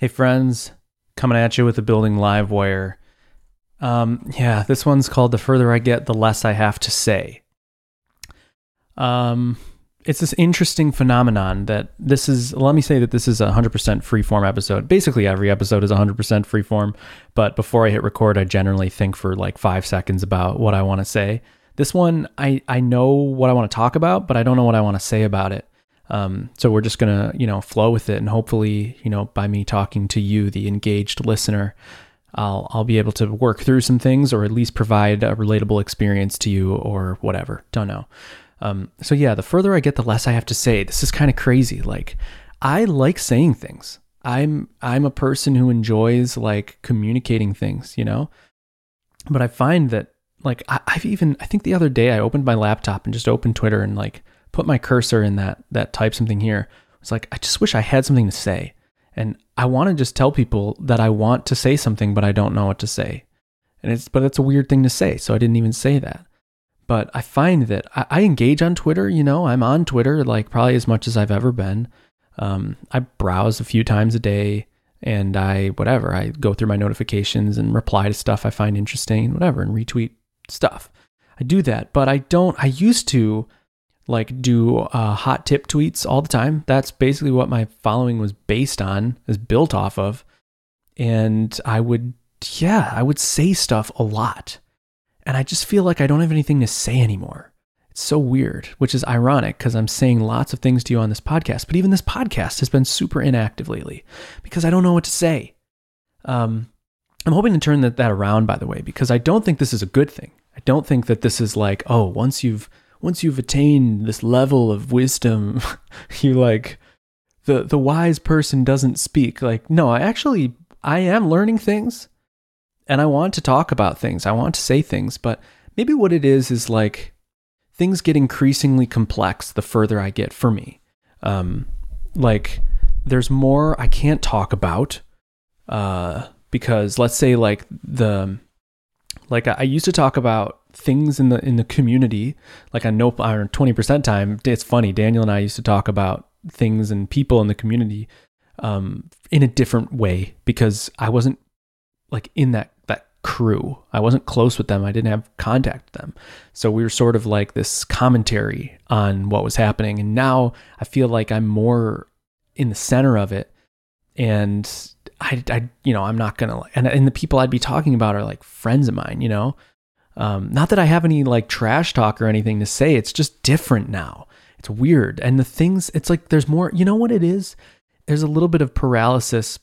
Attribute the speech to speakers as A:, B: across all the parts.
A: Hey, friends, coming at you with a building Livewire. Um, yeah, this one's called The Further I Get, The Less I Have to Say. Um, it's this interesting phenomenon that this is, let me say that this is a 100% freeform episode. Basically, every episode is 100% freeform, but before I hit record, I generally think for like five seconds about what I want to say. This one, I, I know what I want to talk about, but I don't know what I want to say about it. Um, so we're just gonna, you know, flow with it, and hopefully, you know, by me talking to you, the engaged listener, I'll I'll be able to work through some things, or at least provide a relatable experience to you, or whatever. Don't know. Um, so yeah, the further I get, the less I have to say. This is kind of crazy. Like, I like saying things. I'm I'm a person who enjoys like communicating things, you know. But I find that like I, I've even I think the other day I opened my laptop and just opened Twitter and like put my cursor in that that type something here. It's like I just wish I had something to say. And I want to just tell people that I want to say something but I don't know what to say. And it's but it's a weird thing to say, so I didn't even say that. But I find that I, I engage on Twitter, you know, I'm on Twitter like probably as much as I've ever been. Um, I browse a few times a day and I whatever, I go through my notifications and reply to stuff I find interesting, whatever, and retweet stuff. I do that, but I don't I used to like do uh, hot tip tweets all the time. That's basically what my following was based on, is built off of. And I would, yeah, I would say stuff a lot. And I just feel like I don't have anything to say anymore. It's so weird, which is ironic because I'm saying lots of things to you on this podcast. But even this podcast has been super inactive lately because I don't know what to say. Um, I'm hoping to turn that, that around, by the way, because I don't think this is a good thing. I don't think that this is like, oh, once you've once you've attained this level of wisdom, you like the the wise person doesn't speak. Like, no, I actually I am learning things and I want to talk about things. I want to say things, but maybe what it is is like things get increasingly complex the further I get for me. Um, like there's more I can't talk about uh, because let's say like the like I, I used to talk about things in the in the community. Like on no 20% time. It's funny. Daniel and i used to talk about things and people in the community um, in a different way because i wasn't like in that that crew. I wasn't close with them. I didn't have contact with them. So we were sort of like this commentary on what was happening. And now i feel like i'm more in the center of it. And i, I you know i'm not gonna and, and the people i'd be talking about are like friends of mine you know um, not that I have any like trash talk or anything to say. It's just different now. It's weird. And the things, it's like there's more, you know what it is? There's a little bit of paralysis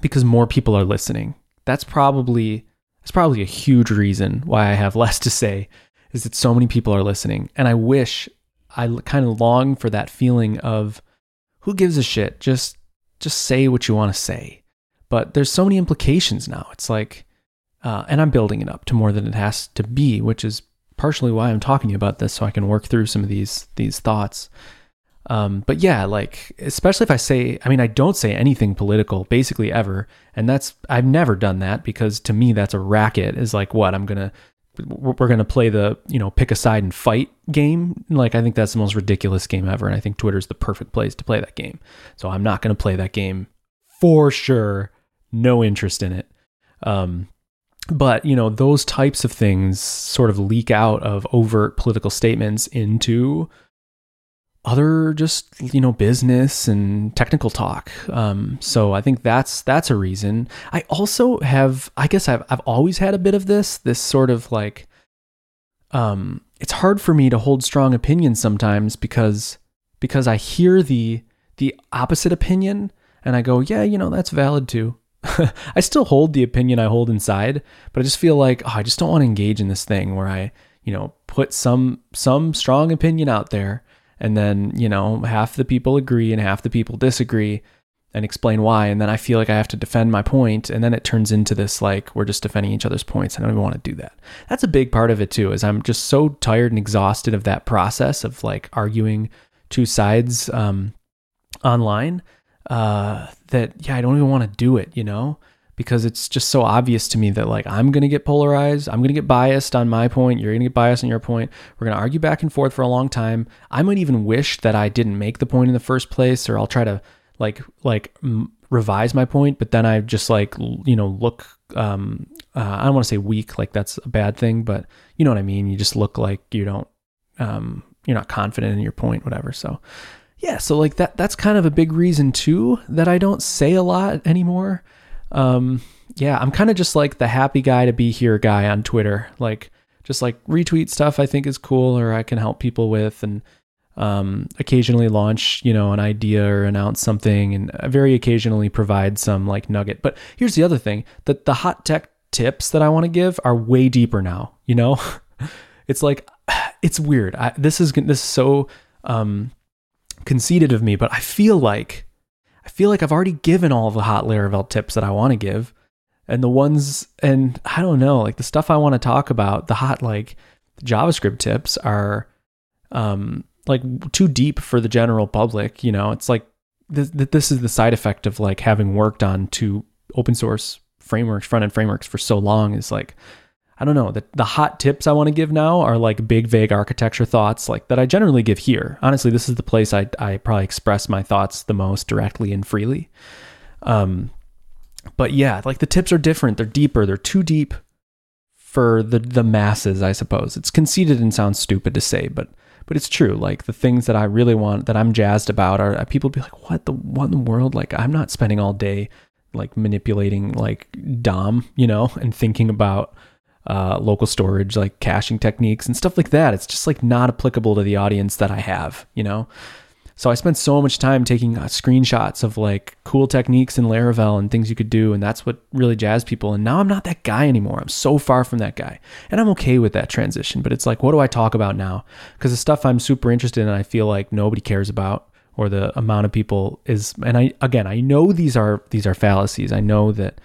A: because more people are listening. That's probably, that's probably a huge reason why I have less to say is that so many people are listening. And I wish I kind of long for that feeling of who gives a shit? Just, just say what you want to say. But there's so many implications now. It's like, uh, and I'm building it up to more than it has to be, which is partially why I'm talking to you about this, so I can work through some of these these thoughts. Um, but yeah, like especially if I say, I mean, I don't say anything political basically ever, and that's I've never done that because to me that's a racket. Is like what I'm gonna we're gonna play the you know pick a side and fight game. Like I think that's the most ridiculous game ever, and I think Twitter's the perfect place to play that game. So I'm not gonna play that game for sure. No interest in it. Um, but you know those types of things sort of leak out of overt political statements into other just you know business and technical talk. Um, so i think that's that's a reason. I also have i guess i've, I've always had a bit of this this sort of like um, it's hard for me to hold strong opinions sometimes because because i hear the the opposite opinion and i go yeah you know that's valid too I still hold the opinion I hold inside, but I just feel like oh, I just don't want to engage in this thing where I, you know, put some some strong opinion out there and then, you know, half the people agree and half the people disagree and explain why and then I feel like I have to defend my point and then it turns into this like we're just defending each other's points. I don't even want to do that. That's a big part of it too is I'm just so tired and exhausted of that process of like arguing two sides um, online uh, that yeah, I don't even want to do it, you know, because it's just so obvious to me that like I'm gonna get polarized, I'm gonna get biased on my point, you're gonna get biased on your point. We're gonna argue back and forth for a long time. I might even wish that I didn't make the point in the first place, or I'll try to like like m- revise my point, but then I just like you know look. Um, uh, I don't want to say weak, like that's a bad thing, but you know what I mean. You just look like you don't. Um, you're not confident in your point, whatever. So yeah, so like that. That's kind of a big reason too that I don't say a lot anymore. Um, yeah, I'm kind of just like the happy guy to be here guy on Twitter. Like just like retweet stuff I think is cool or I can help people with and um, occasionally launch, you know, an idea or announce something and very occasionally provide some like nugget. But here's the other thing that the hot tech tips that I want to give are way deeper now, you know? it's like it's weird. I, this is this is so um, conceited of me, but I feel like I feel like I've already given all the hot Laravel tips that I want to give. And the ones and I don't know, like the stuff I want to talk about, the hot like JavaScript tips are um like too deep for the general public. You know, it's like this, this is the side effect of like having worked on two open source frameworks, front end frameworks for so long. Is like, I don't know, the, the hot tips I want to give now are like big, vague architecture thoughts, like that I generally give here. Honestly, this is the place I, I probably express my thoughts the most directly and freely. Um, but yeah, like the tips are different. They're deeper. They're too deep for the the masses, I suppose. It's conceited and sounds stupid to say, but but it's true. Like the things that I really want, that I'm jazzed about, are people be like, "What the what in the world?" Like I'm not spending all day like manipulating like DOM, you know, and thinking about uh, local storage, like caching techniques and stuff like that. It's just like not applicable to the audience that I have, you know. So I spent so much time taking uh, screenshots of like cool techniques in Laravel and things you could do, and that's what really jazzed people. And now I'm not that guy anymore. I'm so far from that guy, and I'm okay with that transition. But it's like, what do I talk about now? Because the stuff I'm super interested in, I feel like nobody cares about, or the amount of people is. And I again, I know these are these are fallacies. I know that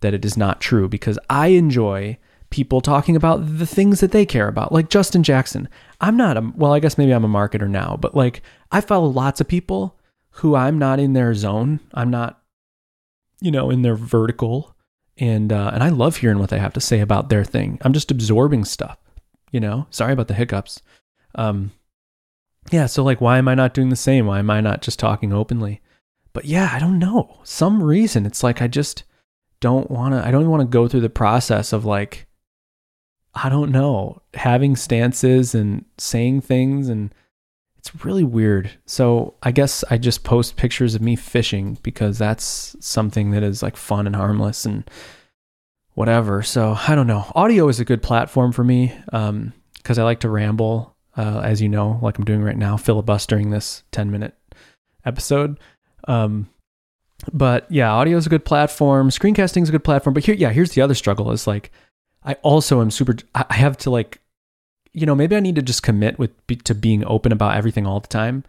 A: that it is not true because I enjoy people talking about the things that they care about. Like Justin Jackson. I'm not a, well, I guess maybe I'm a marketer now, but like I follow lots of people who I'm not in their zone. I'm not, you know, in their vertical. And, uh, and I love hearing what they have to say about their thing. I'm just absorbing stuff, you know, sorry about the hiccups. Um, yeah. So like, why am I not doing the same? Why am I not just talking openly? But yeah, I don't know. Some reason it's like, I just don't want to, I don't want to go through the process of like, I don't know, having stances and saying things and it's really weird. So I guess I just post pictures of me fishing because that's something that is like fun and harmless and whatever. So I don't know. Audio is a good platform for me um, because I like to ramble, uh, as you know, like I'm doing right now, filibustering this 10 minute episode. Um, but yeah, audio is a good platform. Screencasting is a good platform. But here, yeah, here's the other struggle is like I also am super. I have to like, you know, maybe I need to just commit with to being open about everything all the time.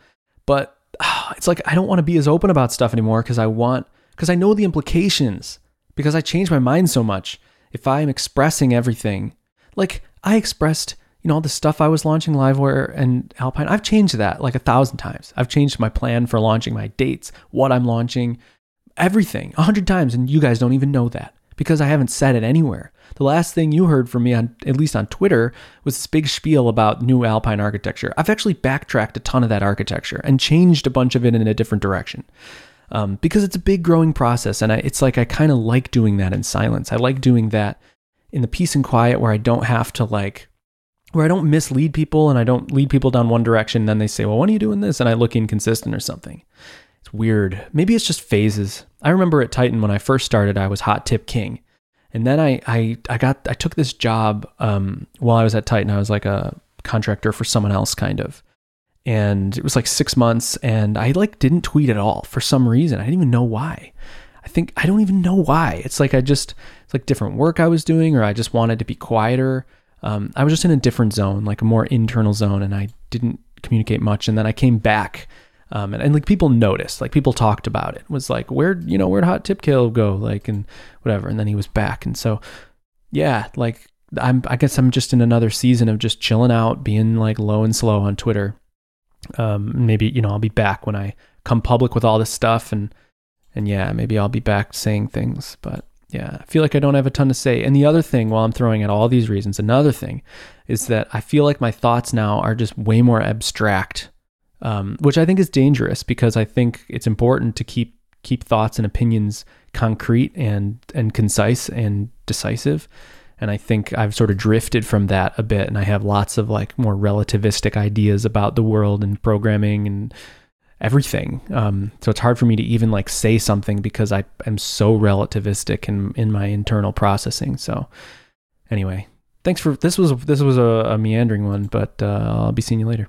A: But it's like I don't want to be as open about stuff anymore because I want because I know the implications because I change my mind so much. If I'm expressing everything, like I expressed, you know, all the stuff I was launching Livewire and Alpine, I've changed that like a thousand times. I've changed my plan for launching my dates, what I'm launching, everything a hundred times, and you guys don't even know that because I haven't said it anywhere. The last thing you heard from me on at least on Twitter was this big spiel about new Alpine architecture. I've actually backtracked a ton of that architecture and changed a bunch of it in a different direction. Um, because it's a big growing process, and I, it's like I kind of like doing that in silence. I like doing that in the peace and quiet where I don't have to like where I don't mislead people and I don't lead people down one direction. And then they say, well, when are you doing this? And I look inconsistent or something. It's weird. Maybe it's just phases. I remember at Tighten when I first started, I was hot tip king. And then I, I, I got, I took this job um, while I was at Tighten. I was like a contractor for someone else, kind of. And it was like six months, and I like didn't tweet at all for some reason. I didn't even know why. I think I don't even know why. It's like I just, it's like different work I was doing, or I just wanted to be quieter. Um, I was just in a different zone, like a more internal zone, and I didn't communicate much. And then I came back um, and, and like people noticed, like people talked about it. was like, where'd, you know, where'd Hot Tip King go? Like, and whatever. And then he was back. And so, yeah, like I'm, I guess I'm just in another season of just chilling out, being like low and slow on Twitter. Um, maybe, you know, I'll be back when I come public with all this stuff and, and yeah, maybe I'll be back saying things, but yeah, I feel like I don't have a ton to say. And the other thing, while I'm throwing out all these reasons, another thing is that I feel like my thoughts now are just way more abstract um, which I think is dangerous because I think it's important to keep keep thoughts and opinions concrete and and concise and decisive. And I think I've sort of drifted from that a bit, and I have lots of like more relativistic ideas about the world and programming and everything. Um, so it's hard for me to even like say something because I am so relativistic in in my internal processing. So anyway, thanks for this was this was a, a meandering one, but uh, I'll be seeing you later.